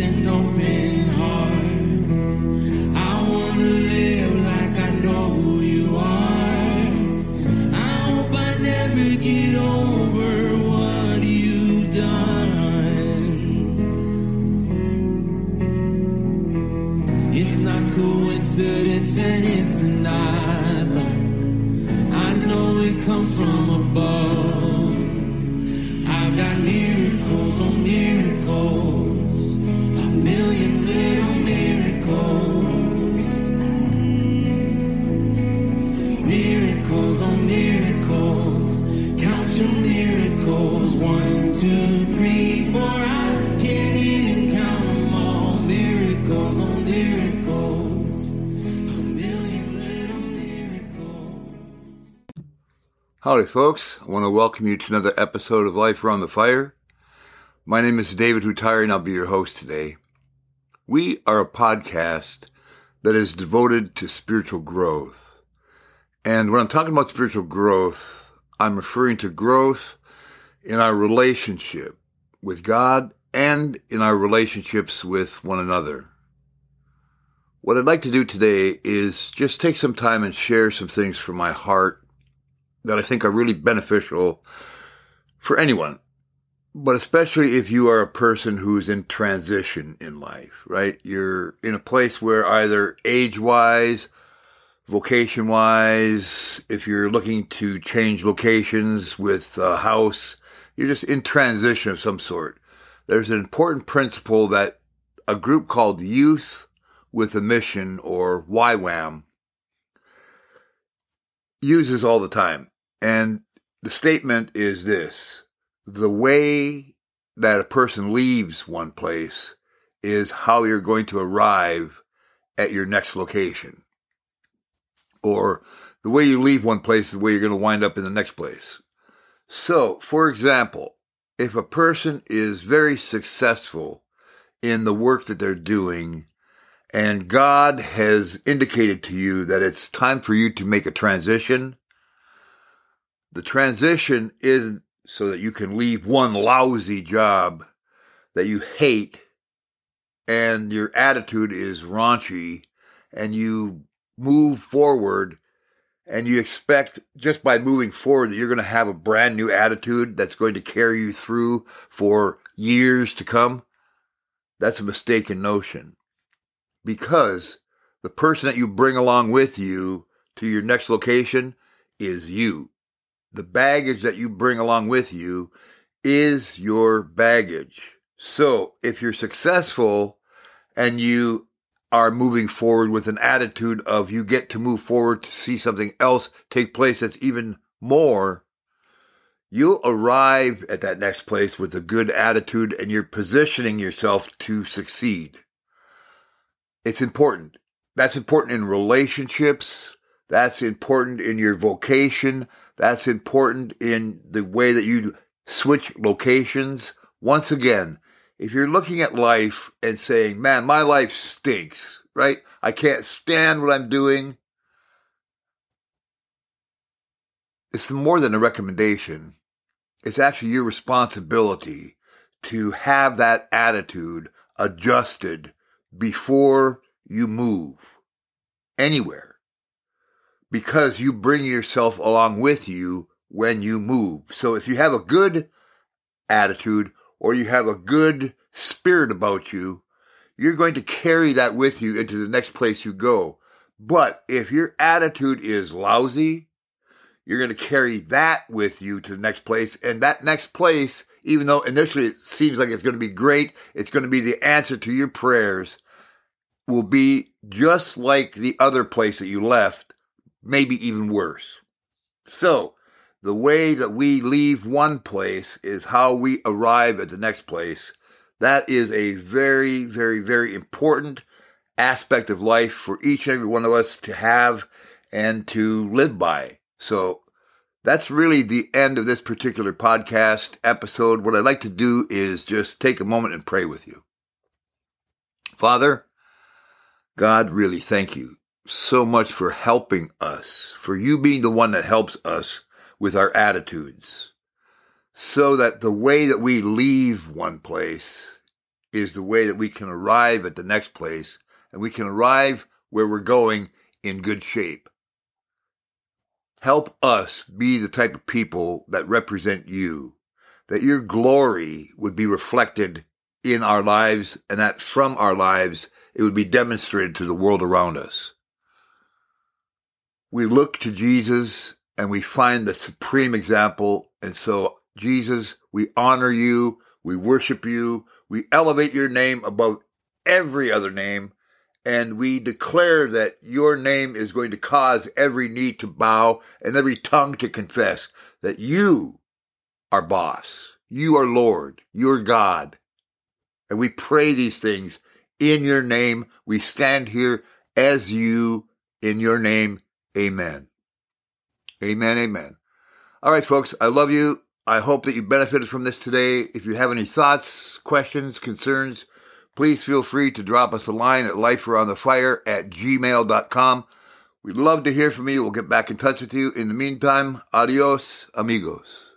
an open Howdy, folks. I want to welcome you to another episode of Life Around the Fire. My name is David Hutari, and I'll be your host today. We are a podcast that is devoted to spiritual growth. And when I'm talking about spiritual growth, I'm referring to growth in our relationship with God and in our relationships with one another. What I'd like to do today is just take some time and share some things from my heart that I think are really beneficial for anyone, but especially if you are a person who's in transition in life, right? You're in a place where either age wise, vocation wise, if you're looking to change locations with a house, you're just in transition of some sort. There's an important principle that a group called Youth with a Mission or YWAM uses all the time. And the statement is this the way that a person leaves one place is how you're going to arrive at your next location. Or the way you leave one place is the way you're going to wind up in the next place. So, for example, if a person is very successful in the work that they're doing, and God has indicated to you that it's time for you to make a transition, the transition isn't so that you can leave one lousy job that you hate and your attitude is raunchy and you move forward and you expect just by moving forward that you're going to have a brand new attitude that's going to carry you through for years to come. That's a mistaken notion because the person that you bring along with you to your next location is you the baggage that you bring along with you is your baggage. So if you're successful and you are moving forward with an attitude of you get to move forward to see something else take place that's even more, you'll arrive at that next place with a good attitude and you're positioning yourself to succeed. It's important. That's important in relationships. That's important in your vocation. That's important in the way that you switch locations. Once again, if you're looking at life and saying, man, my life stinks, right? I can't stand what I'm doing. It's more than a recommendation. It's actually your responsibility to have that attitude adjusted before you move anywhere because you bring yourself along with you when you move. So if you have a good attitude or you have a good spirit about you, you're going to carry that with you into the next place you go. But if your attitude is lousy, you're going to carry that with you to the next place. And that next place, even though initially it seems like it's going to be great, it's going to be the answer to your prayers, will be just like the other place that you left maybe even worse. So, the way that we leave one place is how we arrive at the next place. That is a very, very, very important aspect of life for each and every one of us to have and to live by. So, that's really the end of this particular podcast episode. What I'd like to do is just take a moment and pray with you. Father, God, really thank you so much for helping us, for you being the one that helps us with our attitudes, so that the way that we leave one place is the way that we can arrive at the next place and we can arrive where we're going in good shape. Help us be the type of people that represent you, that your glory would be reflected in our lives and that from our lives it would be demonstrated to the world around us. We look to Jesus and we find the supreme example. And so, Jesus, we honor you, we worship you, we elevate your name above every other name, and we declare that your name is going to cause every knee to bow and every tongue to confess that you are boss, you are Lord, you are God. And we pray these things in your name. We stand here as you in your name. Amen. Amen. Amen. All right, folks, I love you. I hope that you benefited from this today. If you have any thoughts, questions, concerns, please feel free to drop us a line at lifearoundthefire at gmail.com. We'd love to hear from you. We'll get back in touch with you. In the meantime, adios, amigos.